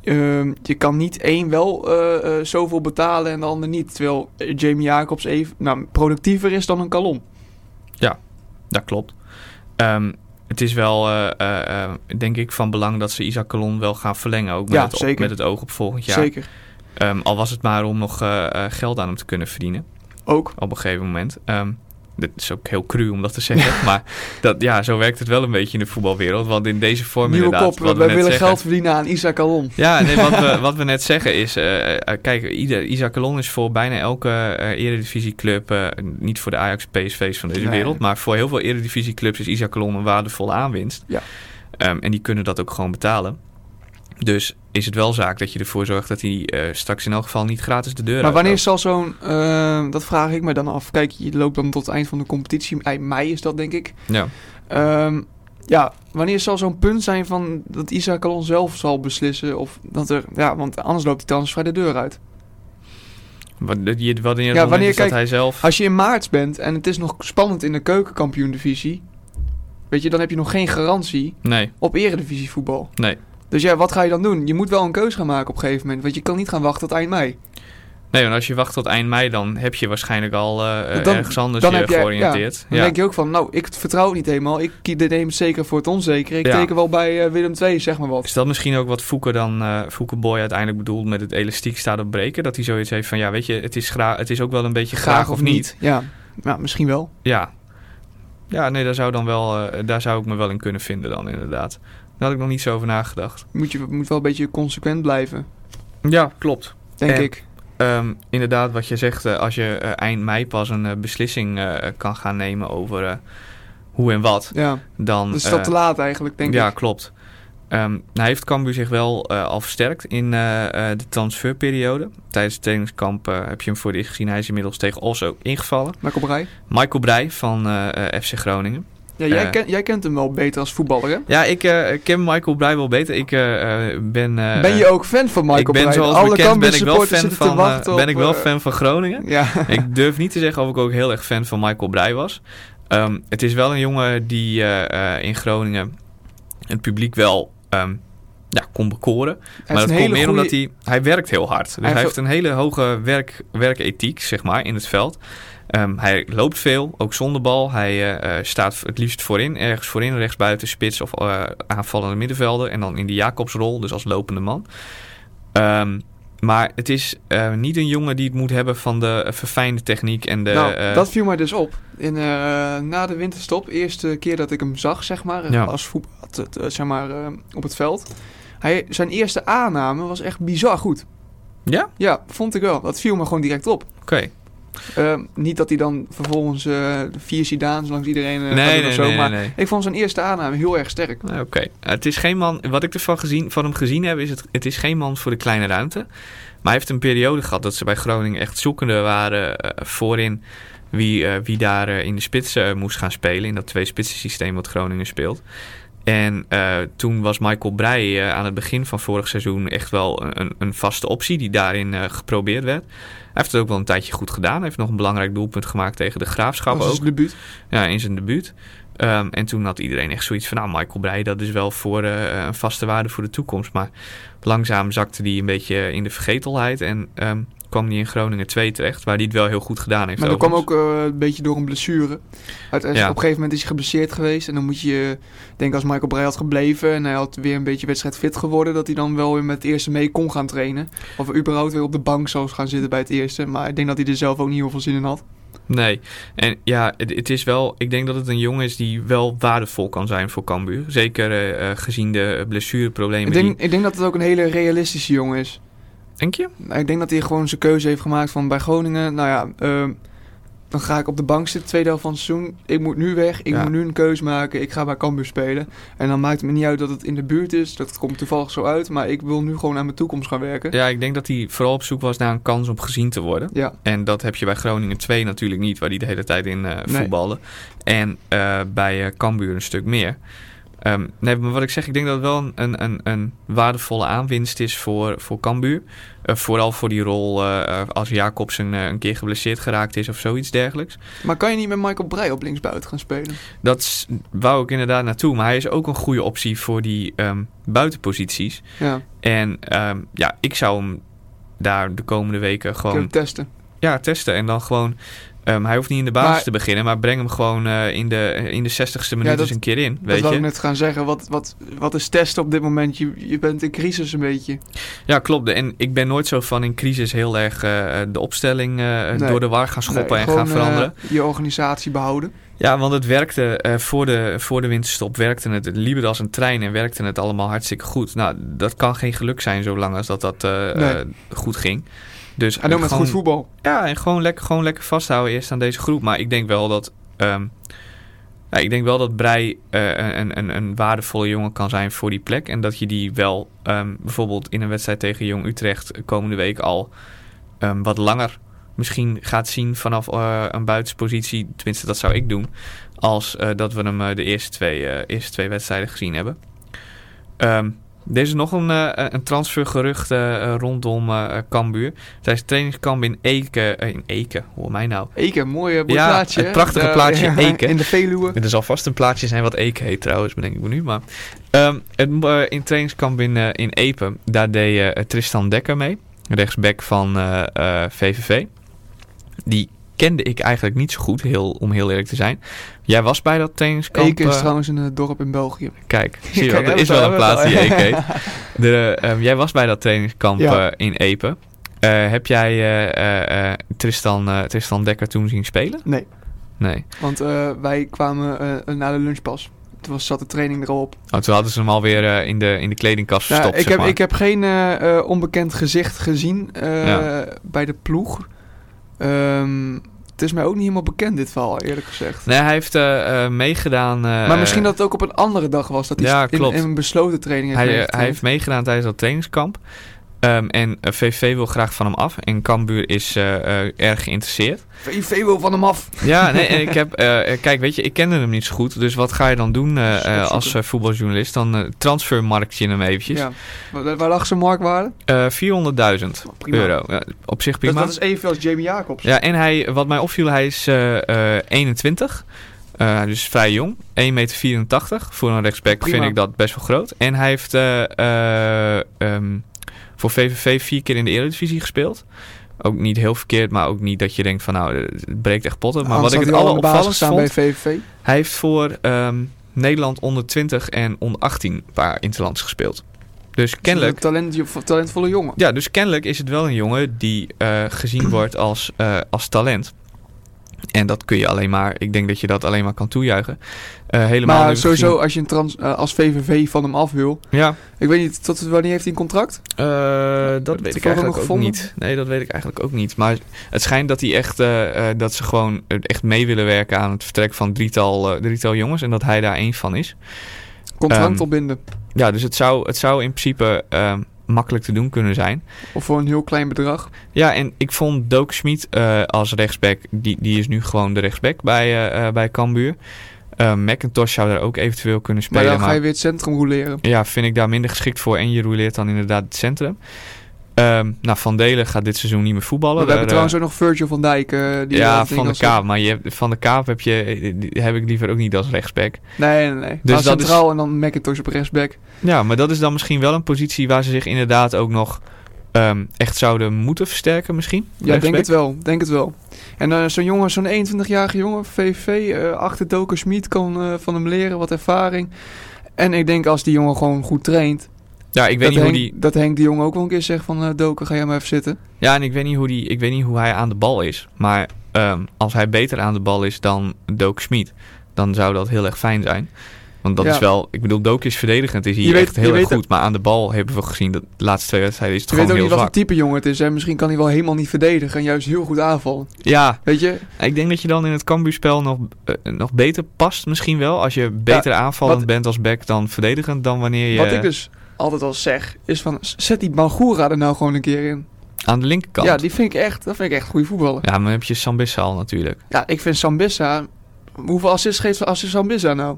ehm, je kan niet één wel eh, eh, zoveel betalen en de ander niet. Terwijl Jamie Jacobs even nou, productiever is dan een Calon. dat klopt. Ehm, het is wel, eh, denk ik, van belang dat ze Isaac Calon wel gaan verlengen. Ook met, Ja, het, op- met het oog op volgend jaar. Zeker. Ehm, al was het maar om nog eh, eh, geld aan hem te kunnen verdienen. Ook. op een gegeven moment. Ehm dit is ook heel cru om dat te zeggen. maar dat, ja, zo werkt het wel een beetje in de voetbalwereld. Want in deze vorm Nieuwe inderdaad... kop. wat we willen zeggen- geld verdienen aan Isaac Calon. Ja, nee, wat, we, *laughs* wat we net zeggen is... eh, kijk, ieder, Isaac Calon is voor bijna elke eredivisieclub... niet voor de Ajax PSV's van deze Nee. wereld... maar voor heel veel eredivisieclubs is Isaac Calon een waardevolle aanwinst. Ja. Ehm, en die kunnen dat ook gewoon betalen. Dus is het wel zaak dat je ervoor zorgt... dat hij eh, straks in elk geval niet gratis de deur Maar wanneer zal zo'n... eh, dat vraag ik me dan af. Kijk, je loopt dan tot het eind van de competitie. Eind mei is dat, denk ik. Ja. Ehm, ja, wanneer zal zo'n punt zijn van dat Isaac Calon zelf zal beslissen of dat er, ja, want anders loopt hij transfer de deur uit. Je- Wanneer, Ja, ja, wanneer- kijk, hij zelf... Als je in maart bent en het is nog spannend in de keukenkampioen-divisie, weet je, dan heb je nog geen garantie Nee, op eredivisie voetbal. nee. Dus ja, wat ga je dan doen? Je moet wel een keus gaan maken op een gegeven moment, want je kan niet gaan wachten tot eind mei. Nee, want als je wacht tot eind mei, dan heb je waarschijnlijk al eh, Dan- ergens anders dan je heb je- georiënteerd. Dan Ja, denk je ook van, nou, ik vertrouw het niet helemaal. Ik neem het zeker voor het onzeker. Ik Ja. teken wel bij eh, Willem II, zeg maar wat. Is dat misschien ook wat Fouke dan, Fouke Boy uiteindelijk bedoelt met het elastiek staat op breken? Dat hij zoiets heeft van, ja, weet je, het is, het is ook wel een beetje graag, of niet. Ja, ja, misschien wel. Ja. Ja, nee, daar zou, dan wel, daar zou ik me wel in kunnen vinden dan inderdaad. Daar had ik nog niet zo over nagedacht. Moet je moet wel een beetje consequent blijven, Ja, klopt. denk En- ik. Ehm, inderdaad, wat je zegt, eh, als je eh, eind mei pas een eh, beslissing kan gaan nemen over hoe en wat, Ja, dan... dus is dat te laat eigenlijk, denk ja, ik. klopt. Ehm nou heeft Cambuur zich wel al versterkt in de transferperiode. Tijdens het trainingskamp heb je hem voor eerst gezien. Hij is inmiddels tegen Os ook ingevallen. Marco Brij. Michael Breij van FC Groningen. Ja, jij, Eh. ken- jij kent hem wel beter als voetballer, hè? Ja, ik eh, ken Michael Breij wel beter. Ik eh, ben... ben je ook fan van Michael ik ben zoals Alle bekend ben ik wel fan van, ben ik wel fan van Groningen. Ja, ik durf niet te zeggen of ik ook heel erg fan van Michael Breij was. Ehm, het is wel een jongen die in Groningen het publiek wel ehm, ja, kon bekoren. Hij maar dat komt meer omdat hij, hij werkt heel hard. Dus hij, heeft heeft een hele hoge werk, werkethiek, zeg maar, in het veld. Ehm, hij loopt veel, ook zonder bal. Hij eh, eh, staat het liefst voorin, ergens voorin, rechtsbuiten, spits of eh, aanvallende middenvelder. En dan in de Jacobsrol, dus als lopende man. Ehm, maar het is niet een jongen die het moet hebben van de verfijnde techniek en de... nou, dat viel mij dus op. In, na de winterstop, eerste keer dat ik hem zag, zeg maar, Ja. als voetbal, zeg maar, op het veld. Hij, zijn eerste aanname was echt bizar goed. Ja? Ja, vond ik wel. Dat viel me gewoon direct op. Oké. Eh, niet dat hij dan vervolgens eh, vier Zidaans langs iedereen gaat Nee, nee, of zo, nee, maar ik vond zijn eerste aanname heel erg sterk. Nee, Oké. Het is geen man. Wat ik ervan gezien, van hem gezien heb, is het. Het is geen man voor de kleine ruimte. Maar hij heeft een periode gehad dat ze bij Groningen echt zoekende waren eh, voorin wie, wie daar in de spits moest gaan spelen. In dat twee spitsen systeem wat Groningen speelt. En eh, toen was Michael Breij eh, aan het begin van vorig seizoen echt wel een, een vaste optie die daarin eh, geprobeerd werd. Hij heeft het ook wel een tijdje goed gedaan. Hij heeft nog een belangrijk doelpunt gemaakt tegen de Graafschap was ook. zijn debuut. Ja, in zijn debuut. Ehm, en toen had iedereen echt zoiets van, nou, Michael Breij, dat is wel voor een vaste waarde voor de toekomst. Maar langzaam zakte hij een beetje in de vergetelheid en ehm, kwam hij in Groningen 2 terecht, waar hij het wel heel goed gedaan heeft. Maar dat kwam ook eh, een beetje door een blessure. Uit, Ja. Op een gegeven moment is hij geblesseerd geweest. En dan moet je, ik denk als Michael Breij had gebleven en hij had weer een beetje wedstrijd fit geworden, dat hij dan wel weer met het eerste mee kon gaan trainen. Of überhaupt weer op de bank zou gaan zitten bij het eerste. Maar ik denk dat hij er zelf ook niet heel veel zin in had. Nee, en ja, het, het is wel, ik denk dat het een jongen is die wel waardevol kan zijn voor Cambuur. Zeker eh, eh, gezien de blessureproblemen Ik die... denk, ik denk dat het ook een hele realistische jongen is. Denk je? Maar Ik denk dat hij gewoon zijn keuze heeft gemaakt van bij Groningen, nou ja, ehm, dan ga ik op de bank zitten, tweede helft van het seizoen. Ik moet nu weg, ik Ja. moet nu een keuze maken, ik ga bij Cambuur spelen. En dan maakt het me niet uit dat het in de buurt is, dat komt toevallig zo uit, maar ik wil nu gewoon aan mijn toekomst gaan werken. Ja, ik denk dat hij vooral op zoek was naar een kans om gezien te worden. Ja, En dat heb je bij Groningen 2 natuurlijk niet, waar die de hele tijd in eh Nee. voetbalde. En eh, bij eh Cambuur een stuk meer. Ehm, nee, maar wat ik zeg, ik denk dat het wel een, een, een, waardevolle aanwinst is voor, voor Cambuur. Eh, vooral voor die rol eh, als Jacobsen eh, een keer geblesseerd geraakt is of zoiets dergelijks. maar kan je niet met Michael Breij op linksbuiten gaan spelen? Dat wou ik inderdaad naartoe. Maar hij is ook een goede optie voor die ehm, buitenposities. Ja, En ehm, ja, ik zou hem daar de komende weken gewoon kunnen testen. ja, testen. En dan gewoon. Ehm, hij hoeft niet in de basis Maar- te beginnen, maar breng hem gewoon eh, in, de, in de 60ste minuut dat- eens een keer in. Weet je? ik net gaan zeggen, wat, wat, wat is testen op dit moment? Je, je bent in crisis een beetje. Ja, klopt. En ik ben nooit zo van in crisis heel erg eh, de opstelling eh, Nee. door de war gaan schoppen Nee, en gaan veranderen. je organisatie behouden. Ja, want het werkte voor, de, voor de winterstop, werkte het, het liep het als een trein en werkte het allemaal hartstikke goed. Nou, dat kan geen geluk zijn zolang als dat, dat Nee. goed ging. Dus En ook met gewoon- goed voetbal. Ja, en gewoon lekker, gewoon lekker vasthouden eerst aan deze groep. Maar ik denk wel dat. ja, ik denk wel dat Brei eh, een, een, een waardevolle jongen kan zijn voor die plek. En dat je die wel ehm, bijvoorbeeld in een wedstrijd tegen Jong Utrecht komende week al ehm, wat langer misschien gaat zien vanaf eh, een buitenspositie. Tenminste, dat zou ik doen. Als eh, dat we hem de eerste twee, eerste twee wedstrijden gezien hebben. Er is nog een, eh, een transfergerucht eh, rondom eh Cambuur. Tijdens trainingskamp in Eken. in Eken, hoor mij nou. Eken, mooi, Ja, plaatje. *laughs* prachtige plaatje Eken. In de Veluwe. Er zal vast een plaatje zijn wat Eken heet trouwens, bedenk ik me nu. Maar ehm, het, in trainingskamp in, in Epen, daar deed Tristan Dekker mee. Rechtsback van VVV. Die kende ik eigenlijk niet zo goed, heel, om heel eerlijk te zijn. Jij was bij dat trainingskamp. Eken is eh, trouwens een eh, dorp in België. Kijk, *laughs* zie je wel, er is we wel een plaats die Eken heet. *laughs* De, ehm, jij was bij dat trainingskamp Ja. eh, in Epen. Eh, heb jij Tristan, Tristan Dekker toen zien spelen? Nee, Nee. want wij kwamen na de lunchpas. Toen was, zat de training erop. Oh, toen hadden ze hem alweer eh, in, de, in de kledingkast Nou, verstopt, ik, heb, maar. ik heb geen onbekend gezicht gezien Ja. bij de ploeg. Ehm, het is mij ook niet helemaal bekend, dit verhaal, eerlijk gezegd. Nee, hij heeft eh, eh, meegedaan. eh, maar misschien dat het ook op een andere dag was. Dat hij Ja, in, een besloten training heeft hij, hij heeft meegedaan tijdens dat trainingskamp. Ehm, en eh, VV wil graag van hem af. En Cambuur is eh, eh, erg geïnteresseerd. VV wil van hem af. Ja, nee, *laughs* en ik heb... eh, eh, kijk, weet je, ik kende hem niet zo goed. Dus wat ga je dan doen eh, Dus eh, als eh, voetbaljournalist? Dan eh transfermarkt je hem eventjes. Ja. Waar, waar lag zijn marktwaarde? Eh 400.000 Prima. euro. Ja, op zich prima. dat is evenveel als Jamie Jacobs. Ja, en hij, wat mij opviel, hij is eh, eh, 21. Eh, dus vrij jong. 1,84 meter. Voor een rechtsback vind ik dat best wel groot. En hij heeft eh, eh, ehm, voor VVV vier keer in de Eredivisie gespeeld. Ook niet heel verkeerd, maar ook niet dat je denkt van nou, het breekt echt potten. Maar Anders wat ik het alleropvallendst vond, bij VVV. hij heeft voor ehm, Nederland onder 20 en onder 18 een paar interlands gespeeld. Dus kennelijk, Een talent, talentvolle jongen. ja, dus kennelijk is het wel een jongen die eh, gezien wordt als, eh, als talent. En dat kun je alleen maar, ik denk dat je dat alleen maar kan toejuichen. Eh, helemaal Maar sowieso, gezien- als je een trans, eh, als VVV van hem af wil. Ja, Ik weet niet, tot wanneer heeft hij een contract? eh, dat weet ik eigenlijk ook niet. Nee, dat weet ik eigenlijk ook niet. Maar het schijnt dat hij echt, dat ze gewoon echt mee willen werken aan het vertrek van drietal, drietal jongens. En dat hij daar één van is. Contract Ehm, opbinden. Ja, dus het zou, het zou in principe ehm, makkelijk te doen kunnen zijn. Of voor een heel klein bedrag. Ja, en ik vond Doak Schmid eh, als rechtsback, die, die is nu gewoon de rechtsback bij, eh, bij Cambuur. McIntosh zou daar ook eventueel kunnen Maar spelen. dan Maar, ga je weer het centrum roleren. ja, vind ik daar minder geschikt voor. En je rouleert dan inderdaad het centrum. Ehm, nou, Van Delen gaat dit seizoen niet meer voetballen. Maar we hebben trouwens ook nog Virgil van Dijk. eh, die eh, ja, ding Van de Kaap. Maar je Van de Kaap heb, je, die heb ik liever ook niet als rechtsback. Nee, nee, nee. Dus dat centraal en dan McIntosh op rechtsback. Ja, maar dat is dan misschien wel een positie waar ze zich inderdaad ook nog ehm, echt zouden moeten versterken misschien. Ja, denk het wel. Denk het wel. En eh, zo'n jongen, zo'n 21-jarige jongen, VVV, eh achter Doker Schmid kan eh, van hem leren, wat ervaring. En ik denk als die jongen gewoon goed traint, Ja, ik weet dat, niet hoe Henk, die... dat Henk de jongen ook wel een keer zegt van eh Doker, ga jij maar even zitten. Ja, en ik weet niet hoe, die, ik weet niet hoe hij aan de bal is. Maar ehm, als hij beter aan de bal is dan Doak Smit, dan zou dat heel erg fijn zijn. Want dat Ja. is wel, ik bedoel, Doak is verdedigend, is hier Je echt heel erg goed. Maar aan de bal hebben we gezien, dat de laatste twee wedstrijden is het Je weet ook gewoon niet heel wat voor zwak. type jongen het is. En misschien kan hij wel helemaal niet verdedigen en juist heel goed aanvallen. Ja, Weet je? ik denk dat je dan in het Cambuurspel nog, eh, nog beter past misschien wel. Als je beter aanvallend wat- bent als back dan verdedigend dan wanneer je Wat ik dus altijd al zeg, is van zet die Bangura er nou gewoon een keer in. aan de linkerkant. Ja, die vind ik echt, dat vind ik echt goede voetballer. Ja, maar dan heb je Sambissa al natuurlijk. Ja, ik vind Sambissa, hoeveel assists geeft assist Sambissa nou?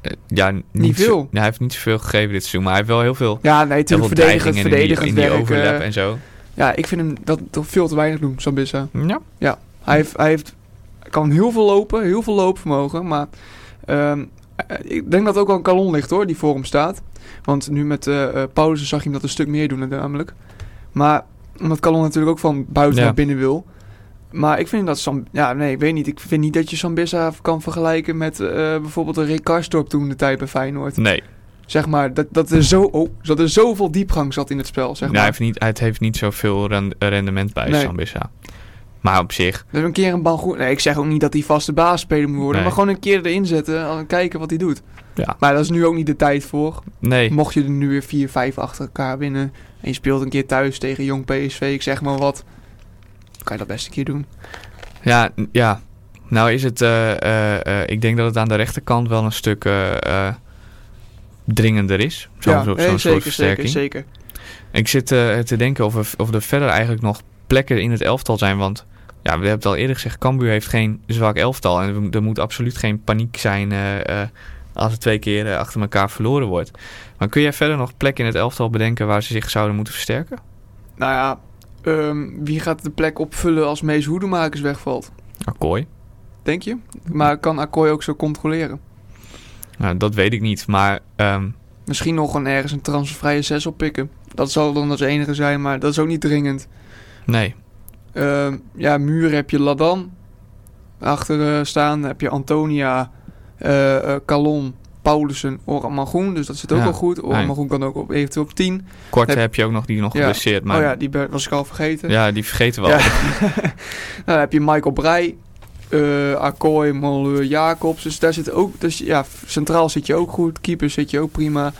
Eh, ja, niet, Niet zo- veel. Ja, hij heeft niet zoveel gegeven dit seizoen, maar hij heeft wel heel veel, Ja, nee, natuurlijk verdedigend, dreigingen in die, verdedigend in die werk. overlap en zo. ja, ik vind hem dat toch veel te weinig doen, Sambissa. Ja. Hij, heeft, hij heeft, kan heel veel lopen, heel veel loopvermogen, maar ehm, eh, ik denk dat ook wel een kalon ligt hoor, die voor hem staat. Want nu met eh eh, Paulussen zag je hem dat een stuk meer doen namelijk. Maar omdat Kalon natuurlijk ook van buiten Ja. naar binnen wil. Maar ik vind dat Sam... Ja, nee, ik weet niet. Ik vind niet dat je Sambissa kan vergelijken met eh, bijvoorbeeld een Rick Karstorp toen de tijd bij Feyenoord. Nee, Zeg maar, dat, dat, er zo, oh, dat er zoveel diepgang zat in het spel, zeg Nou, hij, maar. heeft niet, het heeft niet zoveel ren- rendement bij Nee. Sambissa. Maar op zich, Dus een keer een bal goed... Nee, ik zeg ook niet dat hij vaste basisspeler moet worden. Nee. Maar gewoon een keer erin zetten en kijken wat hij doet. ja, Maar dat is nu ook niet de tijd voor. nee. Mocht je er nu weer 4, 5 achter elkaar winnen... en je speelt een keer thuis tegen jong PSV, ik zeg maar wat... dan kan je dat best een keer doen. Ja, ja. Nou is het, eh, eh, eh, ik denk dat het aan de rechterkant wel een stuk dringender is. Zo'n ja, zo, nee, zo'n soort zeker, versterking. zeker, zeker. Ik zit te denken of er, of er verder eigenlijk nog plekken in het elftal zijn. Want ja, we hebben het al eerder gezegd, Cambuur heeft geen zwak elftal. En er, moet absoluut geen paniek zijn eh, eh, als het twee keer eh, achter elkaar verloren wordt. Maar kun jij verder nog plekken in het elftal bedenken waar ze zich zouden moeten versterken? Nou ja, ehm, wie gaat de plek opvullen als Mees Hoedemakers wegvalt? Akkooi. Denk je? Maar kan Akkooi ook zo controleren? Nou, dat weet ik niet. Maar ehm, Misschien nog een ergens een transfervrije 6 oppikken. Dat zal dan als enige zijn, maar dat is ook niet dringend. Nee. Ehm, ja, muur heb je Ladan. Achter eh, staan heb je Antonia, eh eh, Calon, Paulussen, Oramagoen. Dus dat zit ook Ja, wel goed. Oramagoen kan ook op, eventueel op 10. Korte Heb- heb je ook nog die nog Ja. geblesseerd. Maar Oh ja, die was ik al vergeten. ja, die vergeten we al. *laughs* Nou, dan heb je Michael Breij, eh Akkooi, Moleur, Jacobs. Dus daar zit ook, dus ja, centraal zit je ook goed. Keeper zit je ook prima.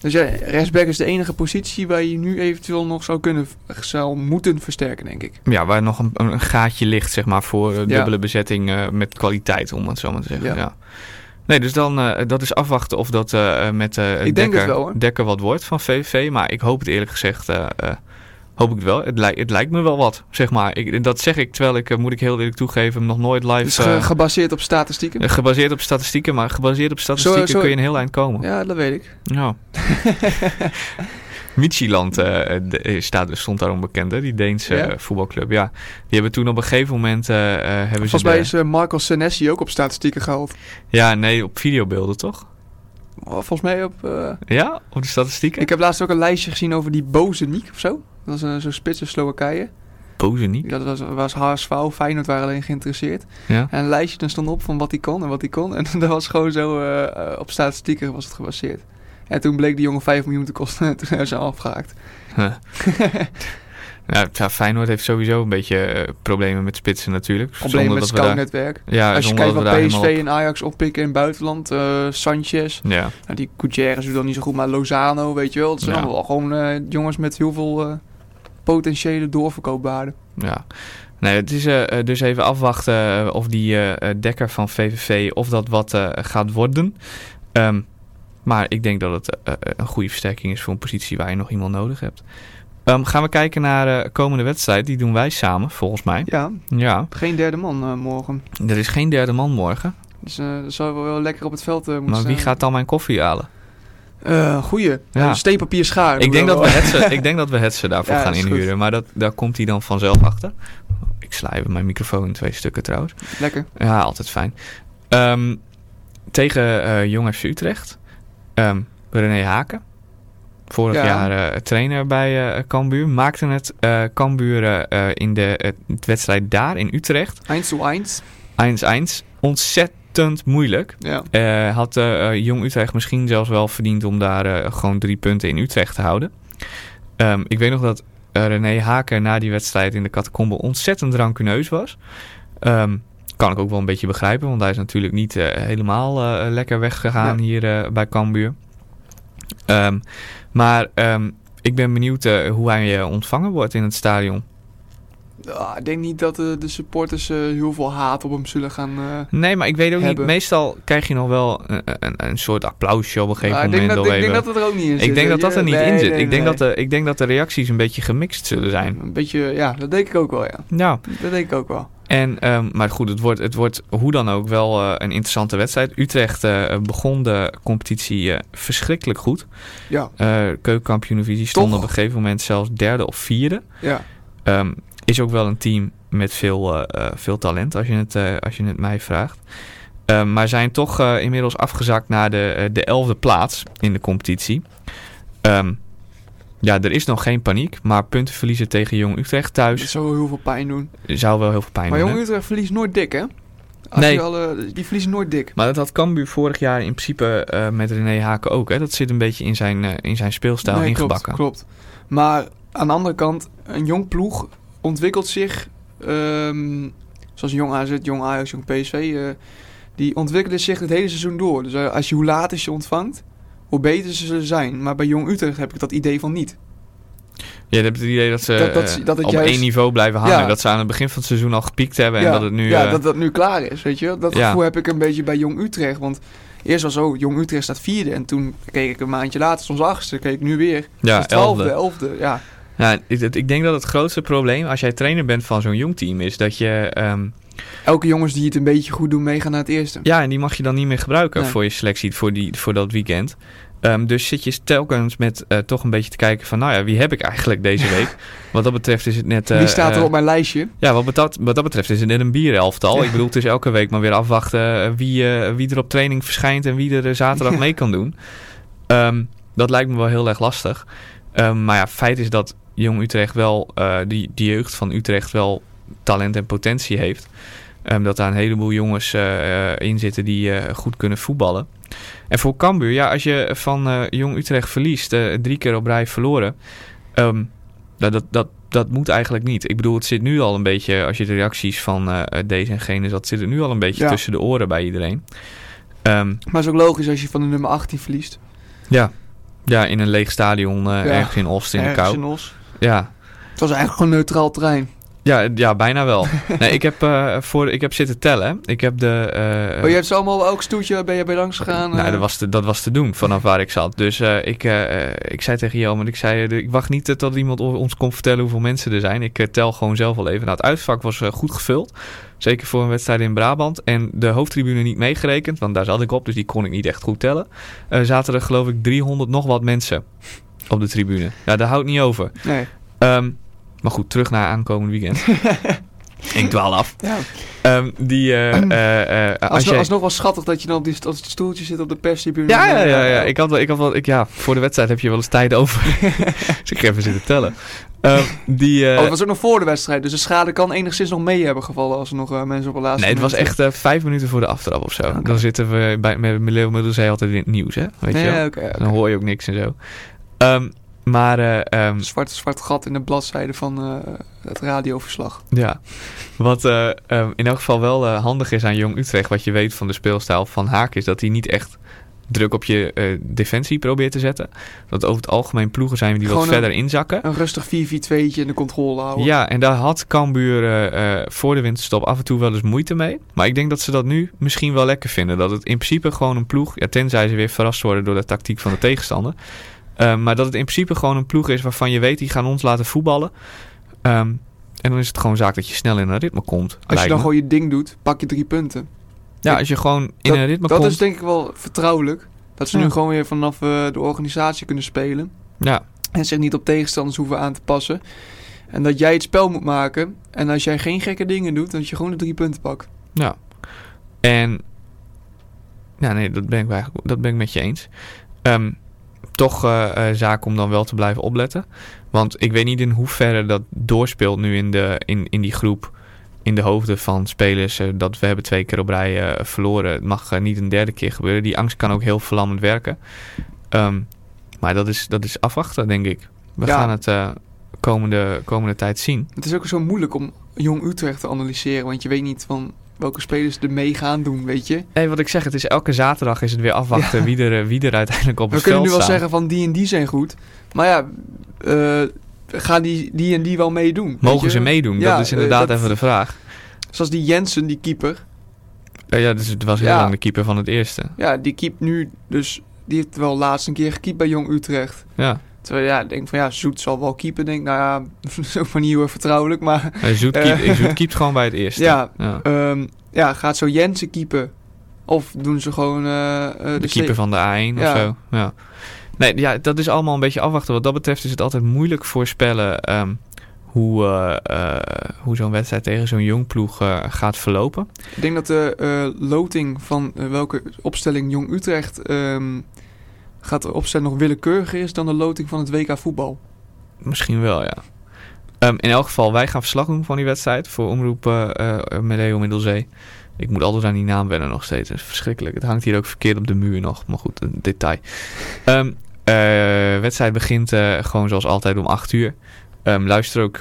Dus ja, rechtsback is de enige positie waar je nu eventueel nog zou kunnen, zou moeten versterken, denk ik. Ja, waar nog een, een gaatje ligt, zeg maar, voor eh, Ja. dubbele bezetting eh, met kwaliteit, om het zo maar te zeggen. Ja. Ja. Nee, dus dan, eh, dat is afwachten of dat met Dekker, wel. Dekker wat wordt van VVV. Maar ik hoop het eerlijk gezegd, hoop ik wel. Het, lijkt het lijkt me wel wat, zeg maar. Ik, dat zeg ik, terwijl ik, eh, moet ik heel eerlijk toegeven, nog nooit live... Dus ge- gebaseerd op statistieken. eh, gebaseerd op statistieken, maar gebaseerd op statistieken zo- kun je een heel eind komen. Ja, dat weet ik. Ja. *laughs* Michieland eh, staat, stond daarom bekend, hè? die Deense voetbalclub. Ja, die hebben toen op een gegeven moment eh, hebben ze Volgens mij is eh, Marco Senesi ook op statistieken gehaald. Ja, nee, op videobeelden toch? Volgens mij op... eh, Ja, op de statistieken? Ik heb laatst ook een lijstje gezien over die Bozeniek of zo. Dat een zo'n spits in Slowakije. Boze niet. Ja, dat was, was HSV, Feyenoord waren alleen geïnteresseerd. Ja. En een lijstje dan stond op van wat hij kon en wat hij kon. En *laughs* dat was gewoon zo, eh, eh, op statistieken was het gebaseerd. En toen bleek die jongen 5 miljoen te kosten en *laughs* toen hebben ze hem afgehaakt. Huh. *laughs* ja, ja, Feyenoord heeft sowieso een beetje eh, problemen met spitsen natuurlijk. Probleem Zonder met scoutnetwerk. Ja, Als je kijkt wat PSV en Ajax oppikken in het buitenland. eh, Sanchez, Ja, nou, die Gutierrez doet dan niet zo goed, maar Lozano, weet je wel. Dat zijn Ja. allemaal wel gewoon eh, jongens met heel veel potentiële doorverkoopwaarde. ja. Nee, het is dus even afwachten of die dekker van VVV, of dat wat gaat worden. Ehm, maar ik denk dat het een goede versterking is voor een positie waar je nog iemand nodig hebt. Ehm, gaan we kijken naar de komende wedstrijd. Die doen wij samen, volgens mij. Ja, Ja, geen derde man eh, morgen. er is geen derde man morgen. Dus eh dat zou wel wel lekker op het veld eh, moeten Maar wie gaat dan mijn koffie halen? Eh, goeie. Ja. Schaar. Ik denk, dat we hetsen, *laughs* ik denk dat we hetsen daarvoor Ja, gaan goed. inhuren. Maar dat, daar komt hij dan vanzelf achter. Ik sla even mijn microfoon in twee stukken trouwens. Lekker. Ja, altijd fijn. Ehm, tegen eh Jong FC Utrecht. Ehm René Haken. Vorig Ja. jaar eh, trainer bij eh Cambuur. Maakte het eh Cambuur in de wedstrijd daar in Utrecht. 1 to 1. 1-1. Ontzettend moeilijk. Ja. Had Jong Utrecht misschien zelfs wel verdiend om daar gewoon drie punten in Utrecht te houden. Ehm, ik weet nog dat René Haken na die wedstrijd in de catacombe ontzettend rancuneus was. Ehm, kan ik ook wel een beetje begrijpen, want hij is natuurlijk niet helemaal lekker weggegaan Ja. hier bij Cambuur. Ehm, maar ehm, ik ben benieuwd eh, hoe hij eh, ontvangen wordt in het stadion. Ja, ik denk niet dat eh, de supporters heel veel haat op hem zullen gaan... eh, Nee, maar ik weet ook Hebben. niet. Meestal krijg je nog wel een, een, een soort applausje op een gegeven ja, ik moment. denk dat, ik denk dat het er ook niet in zit. Ik denk dat dat er niet Nee, in zit. nee, ik, denk nee. dat de, ik denk dat de reacties een beetje gemixt zullen zijn. Een beetje, ja, dat denk ik ook wel, ja. Nou, Dat denk ik ook wel. En, ehm, maar goed, het wordt, het wordt hoe dan ook wel eh, een interessante wedstrijd. Utrecht eh, begon de competitie eh, verschrikkelijk goed. Ja, keukenkampioen-divisie stond op een gegeven moment zelfs derde of vierde. ja. Ehm, is ook wel een team met veel, veel talent, als je het, als je het mij vraagt. Ehm, maar zijn toch inmiddels afgezakt naar de, de elfde plaats in de competitie. Ehm, ja, er is nog geen paniek, maar punten verliezen tegen Jong Utrecht Dat thuis zou heel veel pijn doen. zou wel heel veel pijn Maar doen. Jong hè? Utrecht verliest nooit dik, hè? Als Nee. je alle, die verliezen nooit dik. Maar dat had Cambuur vorig jaar in principe eh, met René Haken ook. Hè? Dat zit een beetje in zijn, eh, in zijn speelstijl Nee, ingebakken. Klopt, klopt. Maar aan de andere kant, een jong ploeg ontwikkelt zich... ehm, zoals jong AZ, jong Ajax, jong PSV... eh, die ontwikkelen zich het hele seizoen door. Dus eh, als je hoe later je ontvangt, hoe beter ze zullen zijn. Maar bij Jong Utrecht heb ik dat idee van niet. Je hebt het idee dat ze Dat- dat- eh, dat het op juist- één niveau blijven hangen. Ja. Dat ze aan het begin van het seizoen al gepiekt hebben en ja, dat het nu... ja, eh, dat dat nu klaar is, weet je. Dat Ja. gevoel heb ik een beetje bij Jong Utrecht. Want eerst was zo, Jong Utrecht staat vierde. En toen keek ik een maandje later, soms achtste, keek ik nu weer. ja, Ja, twaalfde, elfde. elfde, ja. Ja, ik, ik denk dat het grootste probleem als jij trainer bent van zo'n jong team is dat je... ehm, Elke jongens die het een beetje goed doen, meegaan naar het eerste. ja, en die mag je dan niet meer gebruiken Nee. voor je selectie voor, die, voor dat weekend. Ehm, dus zit je telkens met eh, toch een beetje te kijken van... Nou ja, wie heb ik eigenlijk deze *laughs* week? Wat dat betreft is het net... eh, die staat er eh, op mijn lijstje. Ja, wat, dat, wat dat betreft is het net een bierelftal. Ja. Ik bedoel, het is elke week maar weer afwachten eh, wie, eh, wie er op training verschijnt en wie er eh, zaterdag mee kan doen. Ehm, dat lijkt me wel heel erg lastig. Ehm, maar ja, feit is dat Jong Utrecht wel, eh, die, die jeugd van Utrecht wel talent en potentie heeft. Ehm, dat daar een heleboel jongens eh, eh, in zitten die eh, goed kunnen voetballen. En voor Cambuur, ja, als je van Jong Utrecht verliest, drie keer op rij verloren. ehm, dat, dat, dat, dat moet eigenlijk niet. Ik bedoel, het zit nu al een beetje, als je de reacties van deze en gene zat, zit het nu al een beetje Ja. tussen de oren bij iedereen. Ehm, Maar het is ook logisch als je van de nummer 18 verliest. ja. ja, in een leeg stadion Ja. ergens in Oost in de kou. in Os. Ja. Het was eigenlijk gewoon neutraal terrein. Ja, ja, bijna wel. nee, ik heb, eh, voor, ik heb zitten tellen. Ik heb de... eh, oh, je hebt ze allemaal, elk stoeltje ben je bij langs gegaan? Nou, eh? dat was, te, dat was te doen vanaf waar ik zat. Dus ik, ik zei tegen Jelmer, ik zei, ik wacht niet tot iemand ons komt vertellen hoeveel mensen er zijn. Ik tel gewoon zelf wel even. Nou, het uitvak was goed gevuld. Zeker voor een wedstrijd in Brabant. En de hoofdtribune niet meegerekend, want daar zat ik op, dus die kon ik niet echt goed tellen. Zaten er geloof ik 300 nog wat mensen. op de tribune. Ja, daar houdt niet over. Nee. Ehm, maar goed, terug naar aankomend weekend. *laughs* ik dwaal af. Ja. Ehm, die, eh, *clears throat* eh, eh, als Als, jij... Alsnog wel schattig dat je dan op die op het stoeltje zit op de perstribune. Ja, ja, ja, ja. Ik had wel, ik had wel, ik, ja, voor de wedstrijd heb je wel eens tijd over. *laughs* dus ik heb even zitten tellen. Ehm, die, eh, Oh, het was ook nog voor de wedstrijd, dus de schade kan enigszins nog mee hebben gevallen als er nog eh, mensen op de laatste nee, het was echt vijf minuten voor de aftrap of zo. Dan zitten we bij, met Leeuw Middelzee altijd in het nieuws, hè? Weet je wel? Nee, oké. oké. Dan hoor je ook niks en zo. Ehm, maar eh, ehm, Een zwart, zwart gat in de bladzijde van eh, het radioverslag. ja, wat eh, ehm, in elk geval wel handig is aan Jong Utrecht, wat je weet van de speelstijl van Haak, is dat hij niet echt druk op je defensie probeert te zetten. Dat over het algemeen ploegen zijn die wat een- verder inzakken. Een rustig 4-4-2'tje in de controle houden. Ja, en daar had Cambuur voor de winterstop af en toe wel eens moeite mee. Maar ik denk dat ze dat nu misschien wel lekker vinden. Dat het in principe gewoon een ploeg... Ja, tenzij ze weer verrast worden door de tactiek van de tegenstander. Eh, maar dat het in principe gewoon een ploeg is waarvan je weet... die gaan ons laten voetballen. Ehm, en dan is het gewoon zaak dat je snel in een ritme komt. Als je dan me. gewoon je ding doet, pak je drie punten. Ja, als je gewoon in dat, een ritme Dat komt... is denk ik wel vertrouwelijk. Dat ze Ja. nu gewoon weer vanaf eh, de organisatie kunnen spelen. Ja, En zich niet op tegenstanders hoeven aan te passen. En dat jij het spel moet maken. En als jij geen gekke dingen doet, dat je gewoon de drie punten pakt. Ja. En. Ja, nee, dat ben ik, eigenlijk, dat ben ik met je eens. Ehm, toch eh, zaak om dan wel te blijven opletten. Want ik weet niet in hoeverre dat doorspeelt nu in, de, in, in die groep. In de hoofden van spelers. eh, dat we hebben twee keer op rij verloren. Het mag niet een derde keer gebeuren. Die angst kan ook heel verlammend werken. Ehm, maar dat is, dat is afwachten, denk ik. We Ja. gaan het komende, komende tijd zien. Het is ook zo moeilijk om Jong Utrecht te analyseren. Want je weet niet van welke spelers er mee gaan doen, weet je. Nee, wat ik zeg, het is elke zaterdag is het weer afwachten Ja. wie, er, eh, wie er uiteindelijk op We het kunnen veld nu wel staat. zeggen van die en die zijn goed. Maar ja, eh, gaan die, die en die wel meedoen? Mogen ze meedoen? Ja, dat is eh, inderdaad dat- even de vraag. Zoals die Jensen, die keeper. Eh, ja, dus het was heel Ja. lang de keeper van het eerste. Ja, die keept nu dus... Die heeft wel laatst een keer gekiept bij Jong Utrecht. Ja, Terwijl ja, ik denk van ja, Zoet zal wel keepen. Denk, nou ja, *laughs* dat is ook maar niet heel erg vertrouwelijk. Maar Eh, Zoet, keept, Zoet keept gewoon bij het eerste. ja, Ja. ehm, ja, gaat zo Jensen keepen? Of doen ze gewoon... eh, eh, De keeper van de A1 of Ja. zo. Ja. Nee, ja, dat is allemaal een beetje afwachten. Wat dat betreft is het altijd moeilijk voorspellen ehm, hoe, hoe zo'n wedstrijd tegen zo'n jong ploeg gaat verlopen. Ik denk dat de loting van welke opstelling Jong Utrecht ehm, gaat opstellen nog willekeuriger is dan de loting van het WK voetbal. Misschien wel, ja. Ehm, in elk geval, wij gaan verslag doen van die wedstrijd voor omroep eh, Medeo Middelzee. Ik moet altijd aan die naam wennen nog steeds. Dat is verschrikkelijk. Het hangt hier ook verkeerd op de muur nog. Maar goed, een detail. Eh, wedstrijd begint gewoon zoals altijd om 8 uur. Ehm, luister ook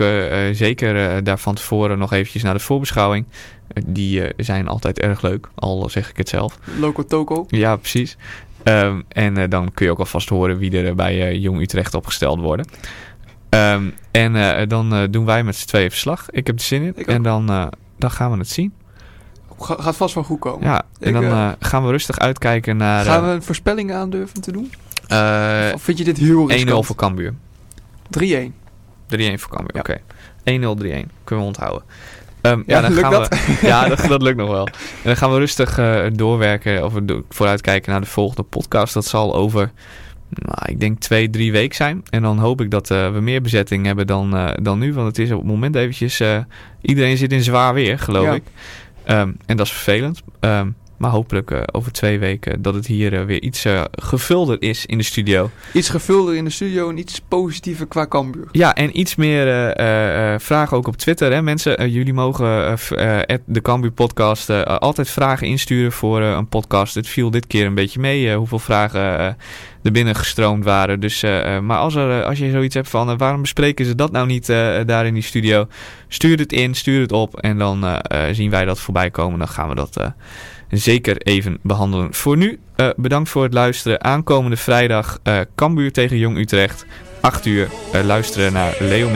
zeker daar van tevoren nog eventjes naar de voorbeschouwing. Die zijn altijd erg leuk, al zeg ik het zelf. Loco Toco. Ja, precies. Ehm, en eh, dan kun je ook alvast horen wie er eh, bij eh, Jong Utrecht opgesteld worden. Ehm, en dan doen wij met z'n tweeën verslag. Ik heb er zin in. En dan, dan gaan we het zien. Ga- gaat vast wel goed komen. Ja, en Ik, dan eh, gaan we rustig uitkijken naar Gaan we een voorspelling aandurven te doen? eh, of vind je dit heel 1-0 riskant? voor Cambuur. 3-1. 3-1 voor Cambuur, Ja. oké. 1-0, 3-1. Kunnen we onthouden. Ehm, Ja, dan gaan dat? We, *laughs* ja, dat, dat lukt nog wel. En dan gaan we rustig eh, doorwerken of do- vooruitkijken naar de volgende podcast. Dat zal over, nou, ik denk twee, drie weken zijn. En dan hoop ik dat eh, we meer bezetting hebben dan, eh, dan nu. Want het is op het moment eventjes, iedereen zit in zwaar weer, geloof Ja. ik. Ehm, en dat is vervelend. Ehm, maar hopelijk eh, over twee weken dat het hier eh, weer iets eh, gevulder is in de studio. Iets gevulder in de studio en iets positiever qua Cambuur. Ja, en iets meer vragen ook op Twitter. Hè? Mensen, jullie mogen de Cambuur podcast altijd vragen insturen voor een podcast. Het viel dit keer een beetje mee hoeveel vragen er binnen gestroomd waren. Dus, maar als, er, als je zoiets hebt van waarom bespreken ze dat nou niet daar in die studio? Stuur het in, stuur het op en dan zien wij dat voorbij komen. Dan gaan we dat zeker even behandelen. Voor nu, eh, bedankt voor het luisteren. Aankomende vrijdag eh Cambuur tegen Jong Utrecht. 8 uur eh, luisteren naar Leo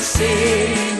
singel.